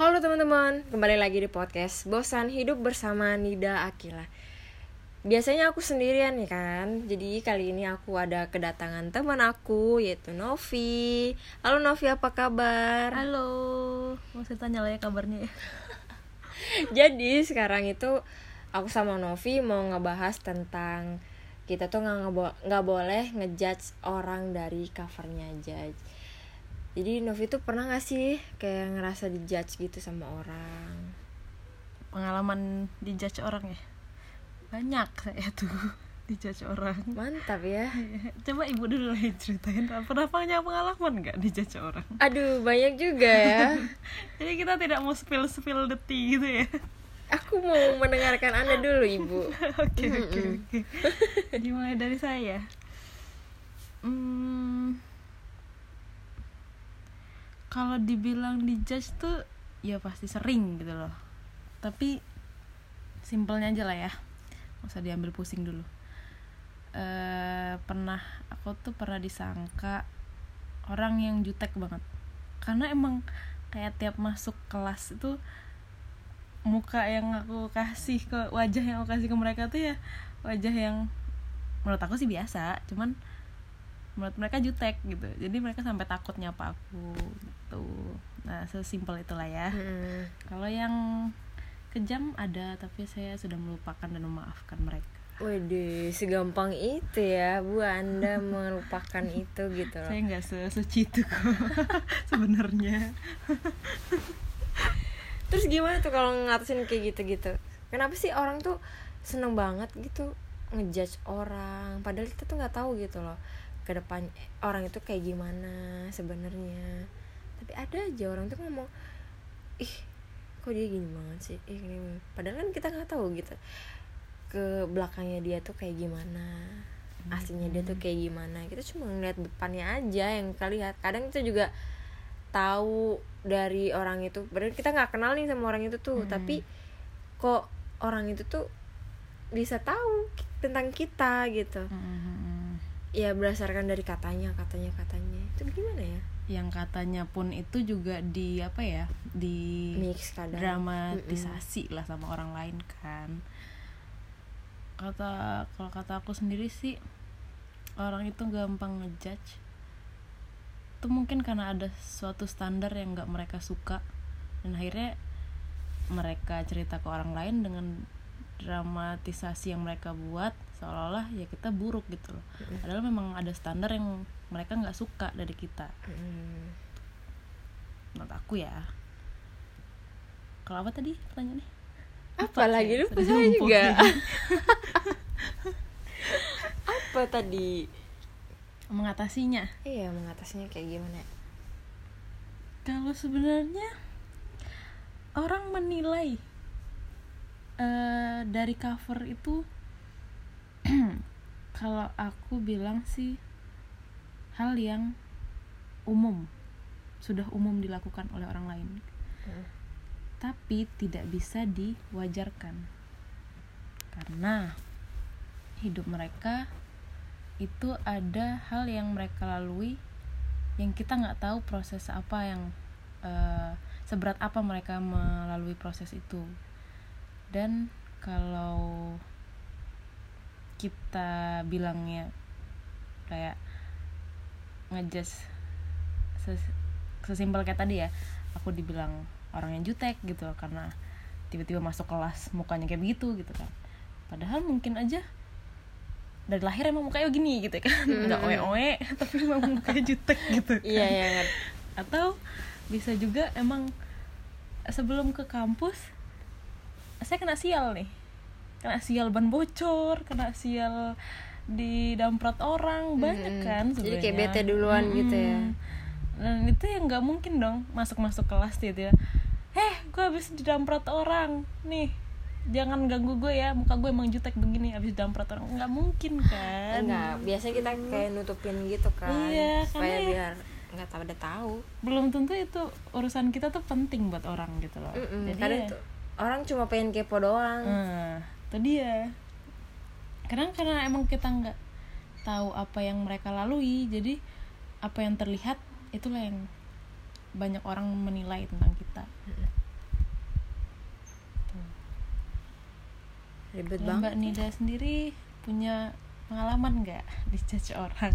Halo teman-teman, kembali lagi di podcast Bosan Hidup bersama Nida Akila Biasanya aku sendirian nih kan Jadi kali ini aku ada kedatangan teman aku yaitu Novi Halo Novi apa kabar? Halo, mau saya tanya lah ya kabarnya ya. Jadi sekarang itu aku sama Novi mau ngebahas tentang kita tuh nggak nggak boleh ngejudge orang dari covernya aja. Jadi Novi tuh pernah gak sih kayak ngerasa dijudge gitu sama orang? Pengalaman dijudge orang ya? Banyak saya tuh dijudge orang. Mantap ya. Coba ibu dulu lah ceritain. Pernah punya pengalaman nggak dijudge orang? Aduh banyak juga ya. Jadi kita tidak mau spill spill deti gitu ya. Aku mau mendengarkan anda dulu ibu. Oke oke oke. Dimulai dari saya. Hmm, kalau dibilang dijudge tuh ya pasti sering gitu loh. Tapi simpelnya aja lah ya. Nggak usah diambil pusing dulu. eh pernah aku tuh pernah disangka orang yang jutek banget. Karena emang kayak tiap masuk kelas itu muka yang aku kasih ke wajah yang aku kasih ke mereka tuh ya wajah yang menurut aku sih biasa cuman menurut mereka jutek gitu jadi mereka sampai takut nyapa aku gitu nah sesimpel itulah ya Hmm. kalau yang kejam ada tapi saya sudah melupakan dan memaafkan mereka Waduh, segampang itu ya bu anda melupakan itu gitu loh. saya nggak sesuci itu kok sebenarnya Terus gimana tuh kalau ngatasin kayak gitu-gitu? Kenapa sih orang tuh seneng banget gitu ngejudge orang? Padahal kita tuh nggak tahu gitu loh ke depan orang itu kayak gimana sebenarnya. Tapi ada aja orang tuh ngomong, ih kok dia gini banget sih? Ih, gini. Padahal kan kita nggak tahu gitu ke belakangnya dia tuh kayak gimana aslinya dia tuh kayak gimana kita cuma ngeliat depannya aja yang kita lihat kadang kita juga tahu dari orang itu berarti kita nggak kenal nih sama orang itu tuh Hmm. tapi kok orang itu tuh bisa tahu tentang kita gitu Mm-mm. ya berdasarkan dari katanya katanya katanya itu gimana ya yang katanya pun itu juga di apa ya di mix kadang. dramatisasi lah sama orang lain kan. Kata kalau kata aku sendiri sih orang itu gampang ngejudge. Itu mungkin karena ada suatu standar yang nggak mereka suka. Dan akhirnya mereka cerita ke orang lain dengan dramatisasi yang mereka buat seolah-olah ya kita buruk gitu loh. Mm-mm. padahal memang ada standar yang mereka nggak suka dari kita. Mm. menurut aku ya. Kalau apa tadi pertanyaannya? Apa lagi? Lupa sudah saya juga. apa tadi? Mengatasinya. Iya mengatasinya kayak gimana? Kalau sebenarnya orang menilai eh, dari cover itu kalau aku bilang sih hal yang umum sudah umum dilakukan oleh orang lain. Hmm. tapi tidak bisa diwajarkan. Karena hidup mereka itu ada hal yang mereka lalui yang kita nggak tahu proses apa yang eh, seberat apa mereka melalui proses itu. Dan kalau kita bilangnya kayak ngejudge ses- sesimpel kayak tadi ya aku dibilang orang yang jutek gitu karena tiba-tiba masuk kelas mukanya kayak begitu gitu kan. Padahal mungkin aja dari lahir emang mukanya gini gitu kan. Nggak oe oe tapi emang mukanya jutek gitu kan. Iya iya ngerti. atau bisa juga emang sebelum ke kampus saya kena sial nih kena sial ban bocor kena sial di damprat orang banyak kan Jadi kayak sebenarnya. bete duluan gitu ya. dan itu yang nggak mungkin dong masuk masuk kelas gitu ya. Eh gue habis didamprat orang. Nih jangan ganggu gue ya muka gue emang jutek begini habis didamprat orang. Nggak mungkin kan. Enggak biasanya kita kayak nutupin gitu kan Iya, supaya karena ya- biar nggak tahu ada tahu. Belum tentu itu urusan kita tuh penting buat orang gitu loh. Mm-mm, jadi kadang ya- tuh orang cuma pengen kepo doang. Nah, itu dia. Karena karena emang kita nggak tahu apa yang mereka lalui jadi apa yang terlihat itulah yang banyak orang menilai tentang kita. Ribet banget mbak Nida sendiri punya pengalaman nggak dijudge orang?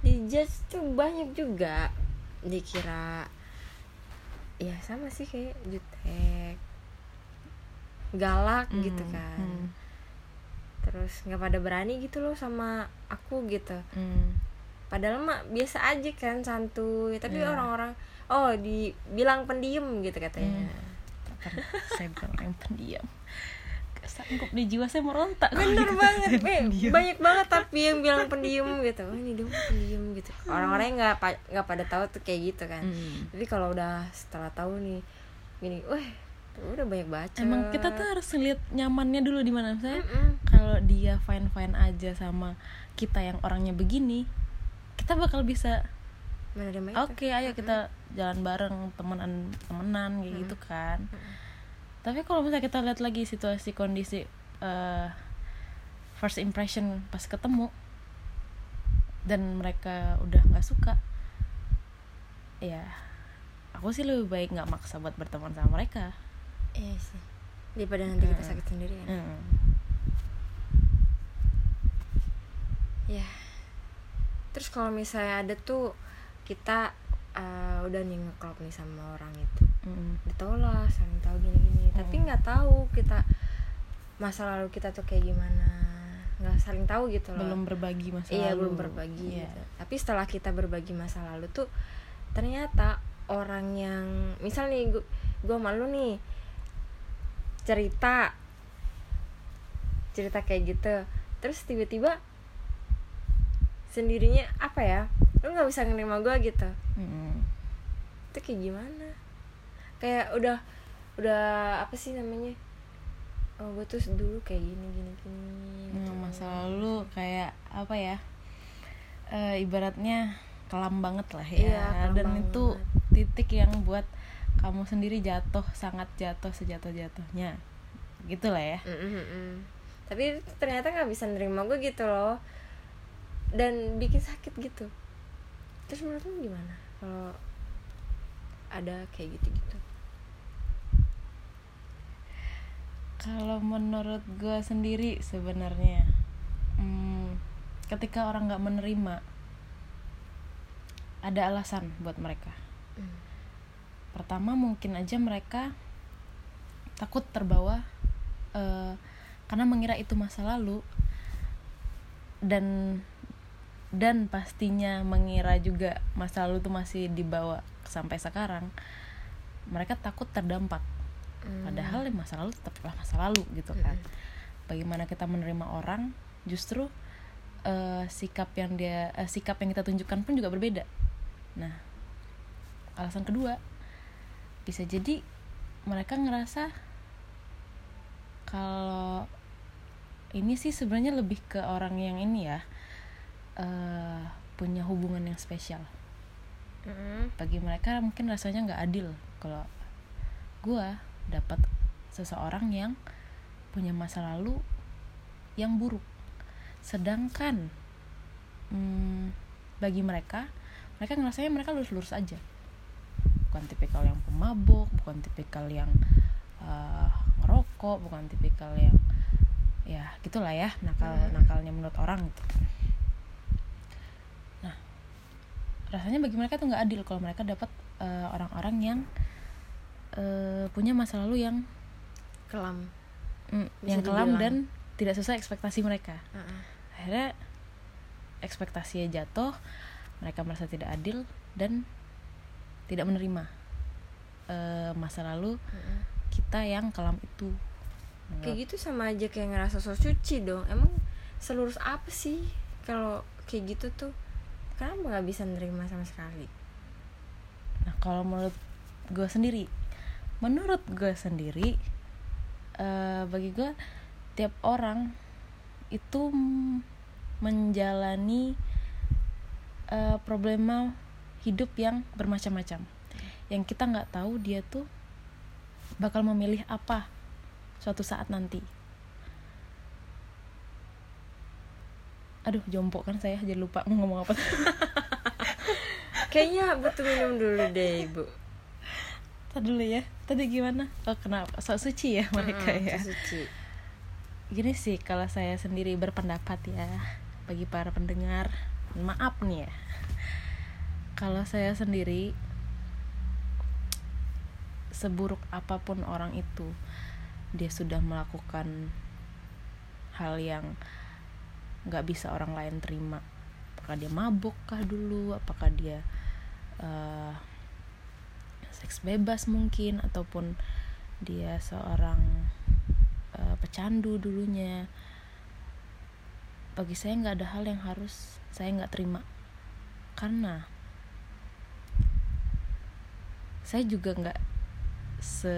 Dijudge tuh banyak juga. Dikira ya sama sih kayak jutek galak gitu Hmm, kan. hmm, terus nggak pada berani gitu loh sama aku gitu. Hmm. padahal mah biasa aja kan santuy tapi Iya. orang-orang oh dibilang pendiam gitu katanya. Kan saya bukan orang yang pendiam. Sanggup di jiwa saya merontak. bener dikata banget. Eh, banyak banget tapi yang bilang pendiam gitu. Oh ini dia mah pendiam gitu. Orang-orang yang nggak pa- nggak pada tahu tuh kayak gitu kan. Hmm. tapi kalau udah setelah tahu nih gini wah udah banyak baca. Emang kita tuh harus lihat nyamannya dulu di mana. Saya. Mm-mm. Kalau dia fine fine aja sama kita yang orangnya begini, kita bakal bisa oke ayo kita jalan bareng temenan temenan kayak gitu kan. Tapi kalau misalnya kita lihat lagi situasi kondisi eh, first impression pas ketemu dan mereka udah nggak suka ya aku sih lebih baik nggak maksa buat berteman sama mereka iya sih daripada nanti kita Mm. sakit sendiri kan Hmm. ya terus kalau misalnya ada tuh kita uh, udah nih ngeklop nih sama orang itu Hmm. tau lah saling tahu gini gini tapi nggak tahu kita masa lalu kita tuh kayak gimana nggak saling tahu gitu loh belum berbagi masa iya lalu. belum berbagi Iya. gitu. tapi setelah kita berbagi masa lalu tuh ternyata orang yang misal nih gua malu nih cerita cerita kayak gitu terus tiba-tiba sendirinya apa ya lu nggak bisa nerima gua gitu Mm-mm. itu kayak gimana kayak udah udah apa sih namanya oh gue tuh dulu kayak gini gini gini Nah, gitu. masa lalu kayak apa ya Eh, ibaratnya kelam banget lah ya Iya, dan banget. itu titik yang buat kamu sendiri jatuh sangat jatuh sejatuh jatuhnya gitulah ya. Mm, mm, mm. tapi ternyata nggak bisa nerima gue gitu loh. Dan bikin sakit gitu. Terus menurut lu gimana kalau ada kayak gitu gitu kalau menurut gue sendiri sebenarnya hmm, ketika orang nggak menerima ada alasan buat mereka. Hmm. Pertama mungkin aja mereka takut terbawa eh, karena mengira itu masa lalu dan dan pastinya mengira juga masa lalu itu masih dibawa sampai sekarang mereka takut terdampak Hmm. padahal ya masa lalu tetaplah masa lalu gitu kan Mm-mm. bagaimana kita menerima orang justru eh, sikap yang dia eh, sikap yang kita tunjukkan pun juga berbeda nah alasan kedua bisa jadi mereka ngerasa kalau ini sih sebenarnya lebih ke orang yang ini ya eh, punya hubungan yang spesial. Bagi mereka mungkin rasanya nggak adil kalau gua dapat seseorang yang punya masa lalu yang buruk. Sedangkan hmm, bagi mereka mereka ngerasanya mereka lurus-lurus aja bukan tipikal yang pemabuk bukan tipikal yang eh, ngerokok bukan tipikal yang ya gitulah ya nakal nakalnya menurut orang gitu. nah rasanya bagi mereka tuh nggak adil kalau mereka dapat eh, orang-orang yang eh, punya masa lalu yang kelam mm, Bisa yang kelam dibilang. dan tidak sesuai ekspektasi mereka Uh-uh. akhirnya ekspektasinya jatuh mereka merasa tidak adil dan tidak menerima eh, masa lalu Mm-mm. kita yang kelam itu. Kayak gitu sama aja kayak ngerasa so suci dong. Emang selurus apa sih kalau kayak gitu tuh? Kenapa nggak bisa nerima sama sekali? Nah kalau menurut gue sendiri menurut gue sendiri eh, bagi gue tiap orang itu menjalani eh, problema hidup yang bermacam-macam yang kita nggak tahu dia tuh bakal memilih apa suatu saat nanti aduh jompo kan saya jadi lupa mau ngomong apa kayaknya butuh minum dulu deh ibu Tadi dulu ya. Tadi gimana? Oh, kenapa? So suci ya mereka Mm-mm, ya. suci gini sih kalau saya sendiri berpendapat ya bagi para pendengar maaf nih ya kalau saya sendiri seburuk apa pun orang itu dia sudah melakukan hal yang nggak bisa orang lain terima. Apakah dia mabuk kah dulu? Apakah dia uh, seks bebas mungkin? Ataupun dia seorang uh, pecandu dulunya? Bagi saya nggak ada hal yang harus saya nggak terima. Karena saya juga nggak se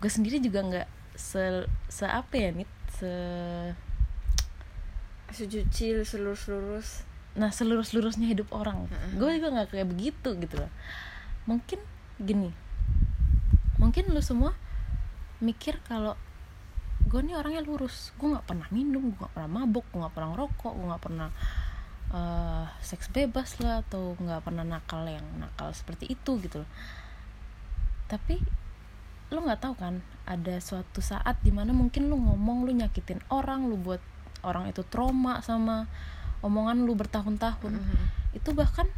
gue sendiri juga nggak se se apa ya nih se sejucil selurus lurus nah seluruh seluruhnya hidup orang. Mm-mm. gue juga nggak kayak begitu gitu loh. Mungkin gini mungkin lu semua mikir kalau gue nih orangnya lurus. Gue nggak pernah minum gue nggak pernah mabuk gue nggak pernah ngerokok gue nggak pernah eh, seks bebas lah atau nggak pernah nakal yang nakal seperti itu gitu loh. Tapi lu nggak tahu kan ada suatu saat di mana mungkin lu ngomong lu nyakitin orang lu buat orang itu trauma sama omongan lu bertahun-tahun. Mhm. itu bahkan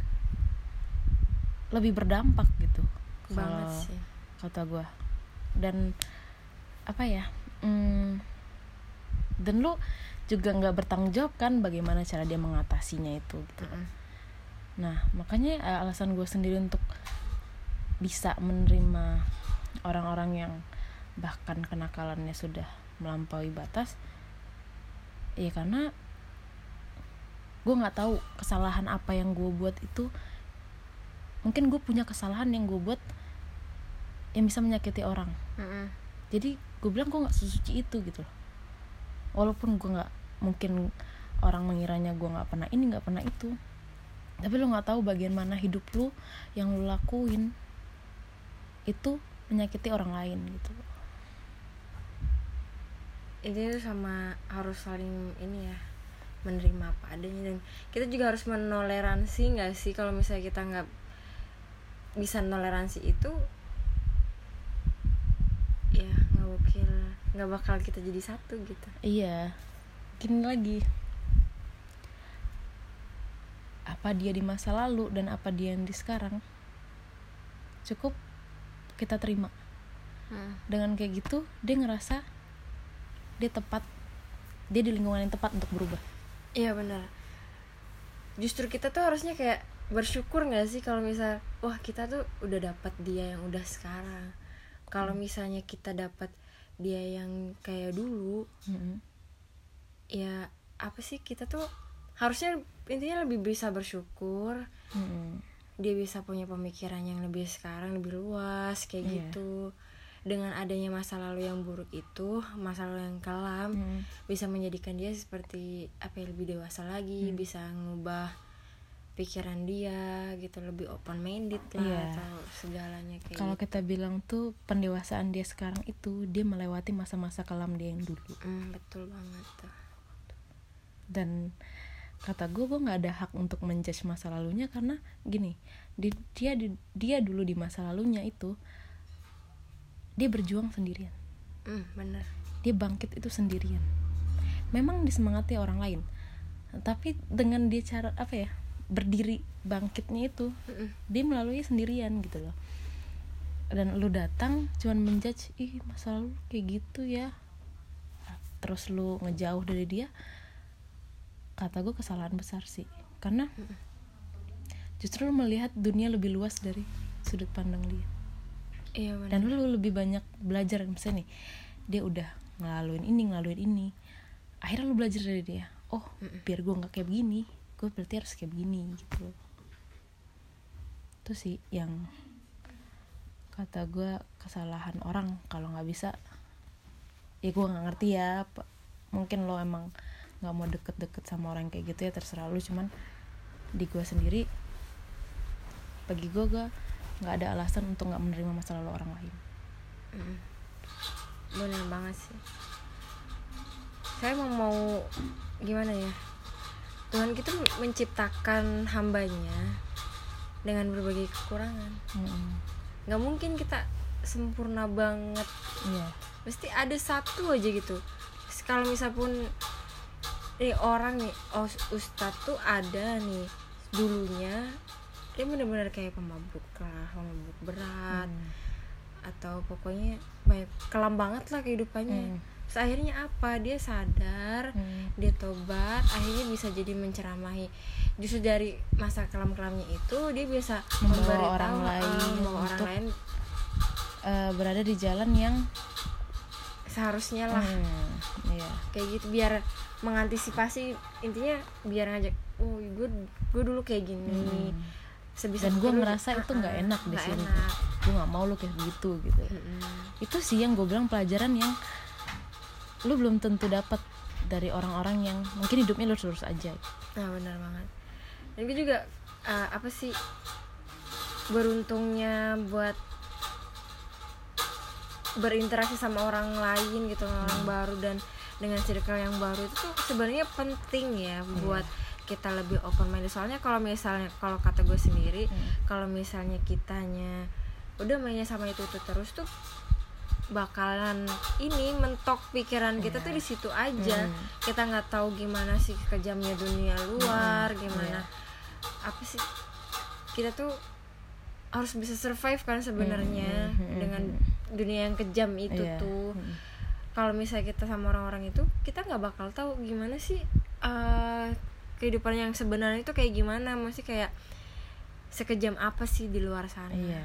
lebih berdampak gitu banget sih. kata gue dan apa ya hmm, dan lu juga nggak bertanggung jawab kan bagaimana cara dia mengatasinya itu gitu Mhm. nah makanya eh, alasan gue sendiri untuk bisa menerima orang-orang yang bahkan kenakalannya sudah melampaui batas ya karena gue nggak tahu kesalahan apa yang gue buat itu mungkin gue punya kesalahan yang gue buat yang bisa menyakiti orang Mhm. jadi gue bilang gue nggak sesuci itu gitu loh walaupun gue nggak mungkin orang mengiranya gue nggak pernah ini nggak pernah itu. Tapi lo nggak tahu bagian mana hidup lu yang lu lakuin itu menyakiti orang lain gitu. Ini sama harus saling ini ya menerima apa adanya. Dan kita juga harus menoleransi nggak sih? Kalau misalnya kita nggak bisa toleransi itu ya bakal nggak bakal kita jadi satu gitu. Iya. Gini lagi. Apa dia di masa lalu dan apa dia yang di sekarang? Cukup kita terima. Hmm. dengan kayak gitu dia ngerasa dia tepat. Dia di lingkungan yang tepat untuk berubah. Iya benar. Justru kita tuh harusnya kayak bersyukur nggak sih kalau misal wah kita tuh udah dapat dia yang udah sekarang. Kalau misalnya kita dapat dia yang kayak dulu Mm-mm. ya apa sih kita tuh harusnya intinya lebih bisa bersyukur Mm-mm. dia bisa punya pemikiran yang lebih sekarang lebih luas kayak Iya. gitu dengan adanya masa lalu yang buruk itu masa lalu yang kelam Mm. bisa menjadikan dia seperti apa ya lebih dewasa lagi Hmm. bisa ngubah pikiran dia gitu lebih open minded lah Iya. atau segalanya kayak kalau gitu. kita bilang tuh pendewasaan dia sekarang itu dia melewati masa-masa kelam dia yang dulu. Hmm, betul banget tuh. Dan kata gue gue nggak ada hak untuk menjudge masa lalunya karena gini di- dia di- dia dulu di masa lalunya itu dia berjuang sendirian. Hmm, bener. Dia bangkit itu sendirian. Memang disemangati orang lain tapi dengan dia cara apa ya berdiri bangkitnya itu Mm-mm. dia melalui sendirian gitu loh. Dan lu datang cuman menjudge ih masa lalu kayak gitu ya? Terus lu ngejauh dari dia kata gue kesalahan besar sih. Karena justru lu melihat dunia lebih luas dari sudut pandang dia. Iya bener dan lu lebih banyak belajar misalnya nih dia udah ngelaluin ini ngelaluin ini. Akhirnya lu belajar dari dia oh biar gue nggak kayak begini gue berarti harus kayak begini gitu. Itu sih yang kata gue kesalahan orang kalau nggak bisa. Ya gue nggak ngerti ya mungkin lo emang nggak mau deket-deket sama orang kayak gitu ya terserah lu cuman di gue sendiri bagi gue gue nggak ada alasan untuk nggak menerima masa lalu orang lain. Mm. bener banget sih. Saya mau mau gimana ya Tuhan kita menciptakan hambanya dengan berbagai kekurangan Mm-mm. nggak mungkin kita sempurna banget iya pasti ada satu aja gitu kalau misal pun nih orang nih oh, ustadz tuh ada nih dulunya dia bener-bener kayak pemabuk lah pemabuk berat Hmm. atau pokoknya banyak kelam banget lah kehidupannya Hmm. Terus akhirnya apa dia sadar Hmm. dia tobat akhirnya bisa jadi menceramahi justru dari masa kelam-kelamnya itu dia bisa Membawa orang ah, lain membawa orang untuk- lain Eh, berada di jalan yang seharusnya lah hmm, iya kayak gitu biar mengantisipasi intinya biar ngajak oh gue gue dulu kayak gini Hmm. sebisa Dan lu- ngerasa itu nggak Ah, ah, enak di nggak sini. enak. gue nggak mau lu kayak begitu gitu Mm-mm. itu sih yang gue bilang pelajaran yang lu belum tentu dapat dari orang-orang yang mungkin hidupnya lurus-lurus aja. Nah benar banget. Dan gue juga uh, apa sih beruntungnya buat berinteraksi sama orang lain gitu sama orang baru dan dengan circle yang baru itu tuh sebenarnya penting ya buat kita lebih open minded soalnya kalau misalnya kalau kata gue sendiri Hmm. kalau misalnya kitanya udah mainnya sama itu itu terus tuh bakalan ini mentok pikiran kita tuh di situ aja Hmm. kita nggak tahu gimana sih kejamnya dunia luar Hmm, gimana iya. apa sih kita tuh harus bisa survive kan sebenarnya Hmm, hmm, hmm, dengan hmm. dunia yang kejam itu Iya. tuh Hmm. kalau misalnya kita sama orang-orang itu kita nggak bakal tahu gimana sih eh, kehidupan yang sebenarnya itu kayak gimana masih kayak sekejam apa sih di luar sana Iya.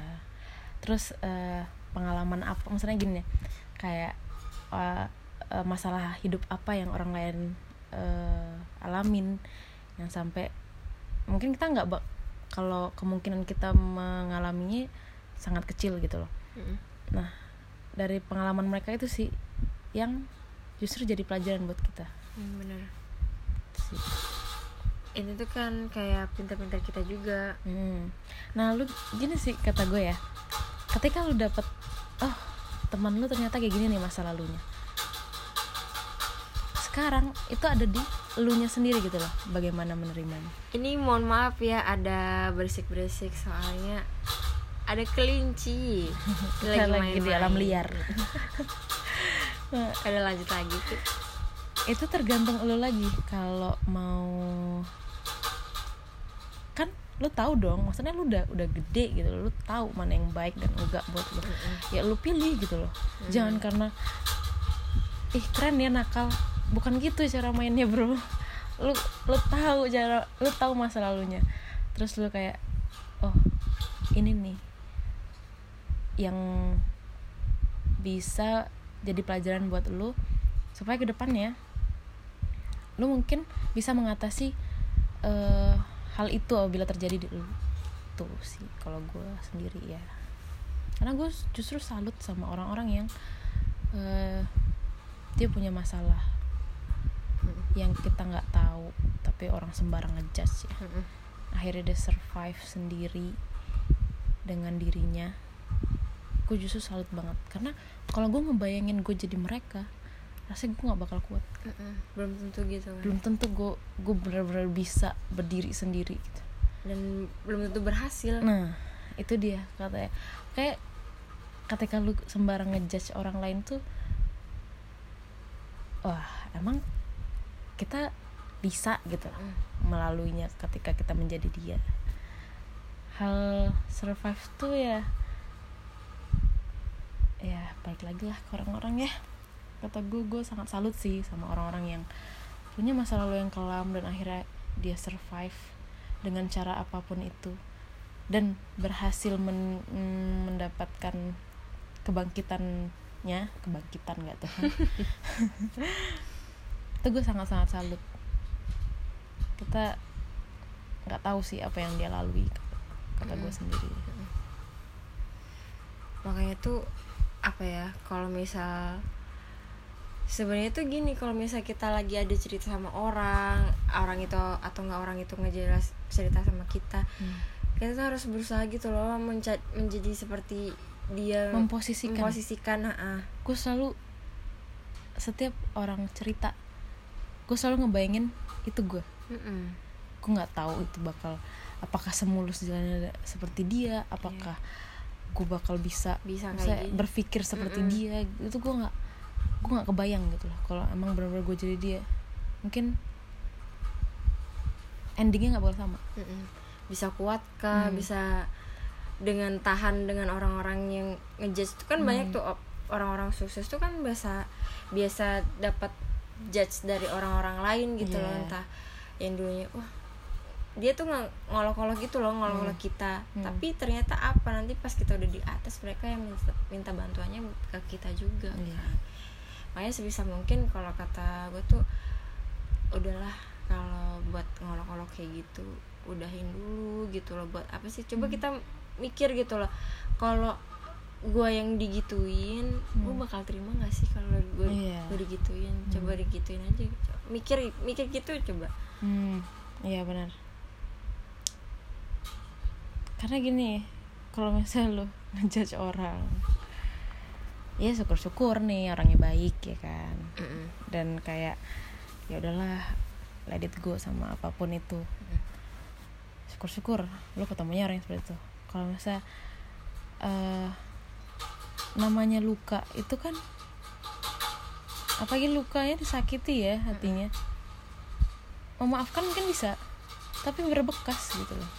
Terus eh, pengalaman apa? Maksudnya gini ya, kayak eh, eh, masalah hidup apa yang orang lain eh, alamin yang sampai mungkin kita nggak bak kalau kemungkinan kita mengalaminya sangat kecil gitu loh. Mm-mm. Nah dari pengalaman mereka itu sih yang justru jadi pelajaran buat kita. Hmm, bener Sih. ini tuh kan kayak pintar-pintar kita juga Hmm. Nah lu gini sih kata gue ya Ketika lu dapet Oh teman lu ternyata kayak gini nih masa lalunya. Sekarang itu ada di elunya sendiri gitu loh Bagaimana menerimanya. Ini mohon maaf ya ada berisik-berisik soalnya ada kelinci lagi di alam liar. Ada lanjut lagi tuh Itu tergantung lu lagi Kalau mau lu tahu dong Maksudnya lu udah udah gede gitu Lu tahu mana yang baik dan enggak buat lu. Ya lu pilih gitu loh. Jangan karena Ih keren ya nakal. Bukan gitu cara mainnya bro. Lu lu tahu cara Lu tahu masa lalunya. Terus lu kayak Oh ini nih Yang Bisa Jadi pelajaran buat lu Supaya ke depannya Lu mungkin bisa mengatasi eh, Hal itu apabila terjadi di lu. Tuh sih Kalau gue sendiri ya. Karena gue justru salut sama orang-orang yang eh, Dia punya masalah yang kita nggak tahu tapi orang sembarang ngejudge ya. Akhirnya dia survive sendiri dengan dirinya. Gue justru salut banget. Karena kalau gue ngebayangin gue jadi mereka rasanya gue nggak bakal kuat. Mm-mm. belum tentu gitu kan belum tentu gue gue benar-benar bisa berdiri sendiri gitu. Dan belum tentu berhasil. Nah itu dia katanya. Kayak ketika lu sembarang ngejudge orang lain tuh wah emang kita bisa gitu melaluinya ketika kita menjadi dia. Hal survive tuh ya ya baik lagi lah ke orang-orang ya kata gue gue sangat salut sih sama orang-orang yang punya masa lalu yang kelam dan akhirnya dia survive dengan cara apa pun itu. Dan berhasil men- mm, mendapatkan kebangkitannya. Kebangkitan nggak tuh? Itu gue sangat-sangat salut. Kita nggak tahu sih apa yang dia lalui kata gue sendiri. Makanya tuh apa ya kalau misal sebenarnya tuh gini kalau misal kita lagi ada cerita sama orang orang itu atau nggak orang itu ngejelas cerita sama kita kita tuh harus berusaha gitu loh menca- menjadi seperti dia memposisikan. memposisikan ah gue selalu setiap orang cerita gue selalu ngebayangin itu gue gue nggak tahu itu bakal apakah semulus jalannya seperti dia apakah gue bakal bisa bisa berpikir seperti Mm-mm. dia itu gue nggak gue nggak kebayang gitu loh kalau emang benar-benar gue jadi dia. Mungkin endingnya nggak bakal sama. Bisa kuat kah? Hmm. bisa dengan tahan dengan orang-orang yang ngejudge itu kan banyak tuh orang-orang sukses tuh kan biasa biasa dapat judge dari orang-orang lain gitu loh Iya. entah yang dulunya wah dia tuh nggak ngolok-ngolok gitu loh ngolok-ngolok kita. Hmm. tapi ternyata apa? Nanti pas kita udah di atas mereka yang minta, minta bantuannya ke kita juga Iya. kan makanya sebisa mungkin kalau kata gue tuh udahlah kalau buat ngolok-ngolok kayak gitu udahin dulu gitu loh. Buat apa sih? Coba kita mikir gitu loh. Kalau gue yang digituin gue Hmm. bakal terima gak sih kalau gue Iya. gue digituin? Coba digituin aja. Mikir mikir gitu coba. Hmm iya benar. Karena gini kalau misalnya lo ngejudge orang ya syukur-syukur nih orangnya baik ya kan. Dan kayak ya udahlah let it go sama apa pun itu. Syukur-syukur lo ketemunya orang yang seperti itu. Kalau misalnya eh, namanya luka itu kan apalagi lukanya disakiti ya hatinya. Memaafkan mungkin bisa tapi berbekas gitu loh.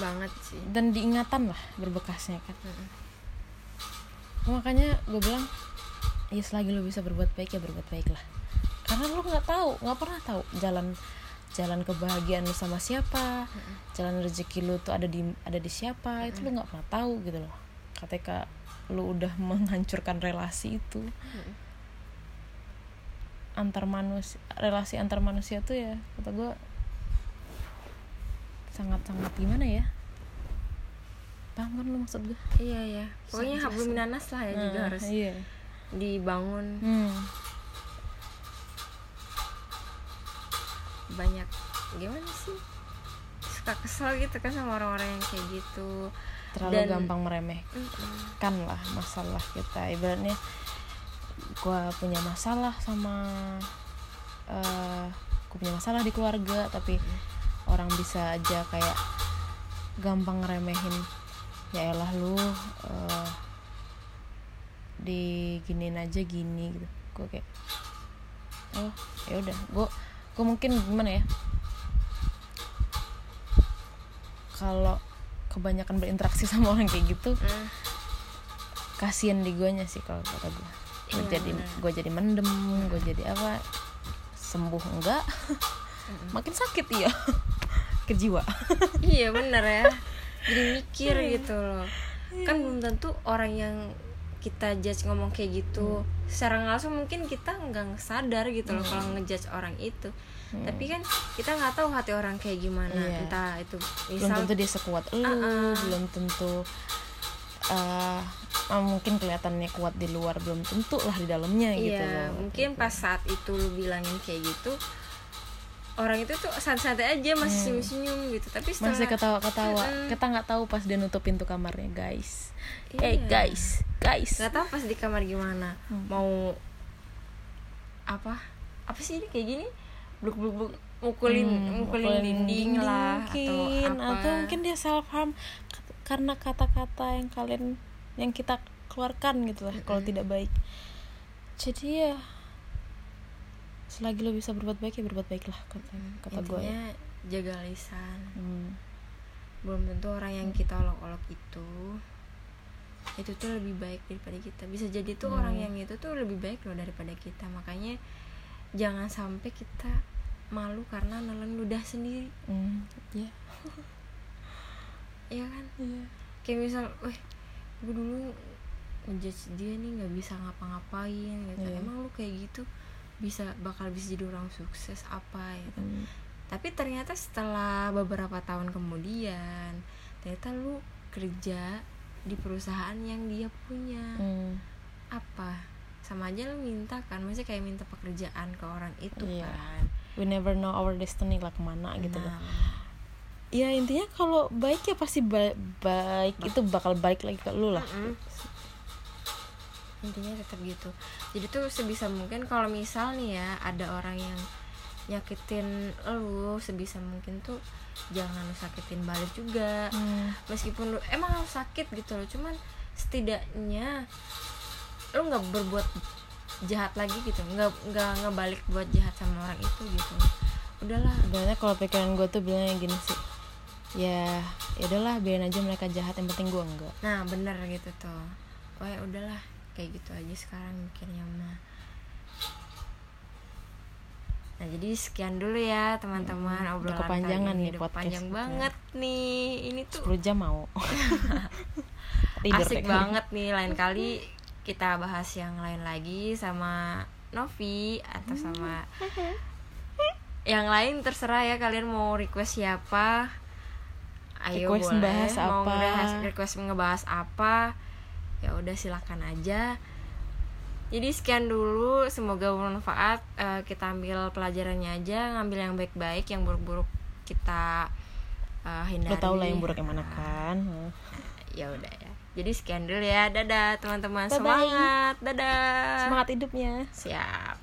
Banget sih. Dan diingatan lah berbekasnya kan. Mm-mm. Makanya gue bilang ya selagi lo bisa berbuat baik ya berbuat baik lah. Karena lo nggak tahu nggak pernah tahu jalan jalan kebahagiaan lo sama siapa jalan rezeki lo tuh ada di ada di siapa itu lo nggak pernah tahu gitu loh. Ketika lo udah menghancurkan relasi itu antar manusia relasi antar manusia tuh ya kata gue sangat sangat gimana ya paham kan lo maksud gue iya ya pokoknya hablum minanas lah ya juga Nah, harus iya. dibangun. Hmm. banyak gimana sih? Suka kesel gitu kan sama orang-orang yang kayak gitu. Terlalu Dan- gampang meremehkan Mm-mm. lah masalah kita. Ibaratnya gue punya masalah sama eh gue punya masalah di keluarga tapi orang bisa aja kayak gampang ngeremehin ya elah lu eh, diginin aja gini gitu. Gue kayak oh ya udah. Gue gue mungkin gimana ya? Kalau kebanyakan berinteraksi sama orang kayak gitu Mm. kasian di guanya sih kalau kata gue gue Iya, jadi gue jadi mendem gue jadi apa sembuh enggak? Makin sakit iya ke jiwa. Iya bener ya jadi mikir gitu loh. Kan belum tentu orang yang kita judge ngomong kayak gitu secara nggak langsung mungkin kita nggak sadar gitu loh kalau ngejudge orang itu. Tapi kan kita nggak tahu hati orang kayak gimana Iya. entah itu belum misal tentu dia sekuat lu Uh-uh. belum tentu eh, ah, mungkin kelihatannya kuat di luar belum tentu lah di dalamnya gitu iya loh mungkin pas saat itu lu bilangin kayak gitu orang itu tuh santai-santai aja masih senyum-senyum gitu. Tapi setelah Hmm. masih ketawa-ketawa. Mm-mm. kita nggak tahu pas dia nutup pintu kamarnya guys. Iya. eh guys. Guys. Nggak tahu pas di kamar gimana. Hmm. mau apa? Apa sih ini kayak gini? Bluk bluk bluk mukulin Hmm, mukulin dinding, lah mungkin atau apa. atau mungkin dia self harm karena kata-kata yang kalian yang kita keluarkan gitu lah kalau tidak baik. Jadi ya selagi lo bisa berbuat baik ya berbuat baik lah kata kata gue ya. jaga lisan. Hmm. belum tentu orang yang kita olok-olok itu itu tuh lebih baik daripada kita. Bisa jadi tuh Hmm. orang yang itu tuh lebih baik loh daripada kita. Makanya jangan sampai kita malu karena nelen ludah sendiri. Hmm, ya ya kan? Iya. Kayak misal weh gue dulu ngejudge dia nih nggak bisa ngapa-ngapain gitu. Iya. emang lu kayak gitu bisa bakal bisa jadi orang sukses apa gitu Hmm. tapi ternyata setelah beberapa tahun kemudian ternyata lu kerja di perusahaan yang dia punya Hmm. apa sama aja lu minta kan maksudnya kayak minta pekerjaan ke orang itu Iya. kan we never know our destiny lah ke mana gitu loh Nah, ya intinya kalau baik ya pasti ba- baik itu bakal balik lagi ke lu lah Mm-mm. Intinya tetap gitu. Jadi tuh sebisa mungkin kalau misal nih ya ada orang yang nyakitin lu sebisa mungkin tuh jangan lu sakitin balik juga. Hmm. meskipun lu emang lu sakit gitu loh cuman setidaknya lu nggak berbuat jahat lagi gitu. Nggak nggak ngebalik buat jahat sama orang itu gitu. Udahlah. Sebenarnya kalau pikiran gue tuh bilangnya gini sih. Ya ya udahlah biarin aja mereka jahat yang penting gue enggak. Nah bener gitu tuh. Pokoknya udahlah kayak gitu aja sekarang mikirnya mah. Nah jadi sekian dulu ya teman-teman Hmm, obrolan kepanjangan nih podcast panjang kita. banget nih. Ini tuh 10 jam mau. Asik deh. banget nih. Lain kali kita bahas yang lain lagi sama Novi atau sama yang lain terserah ya kalian mau request siapa. Ayo Request boleh ngebahas mau apa. ngebahas- request ngebahas apa ya udah silakan aja. Jadi sekian dulu semoga bermanfaat. Eh, kita ambil pelajarannya aja ngambil yang baik-baik yang buruk-buruk kita eh, hindari. Lo tau lah yang buruk yang mana kan. Ya udah ya. Jadi sekian dulu ya. Dadah teman-teman. Semangat. Dadah. Semangat hidupnya. Siap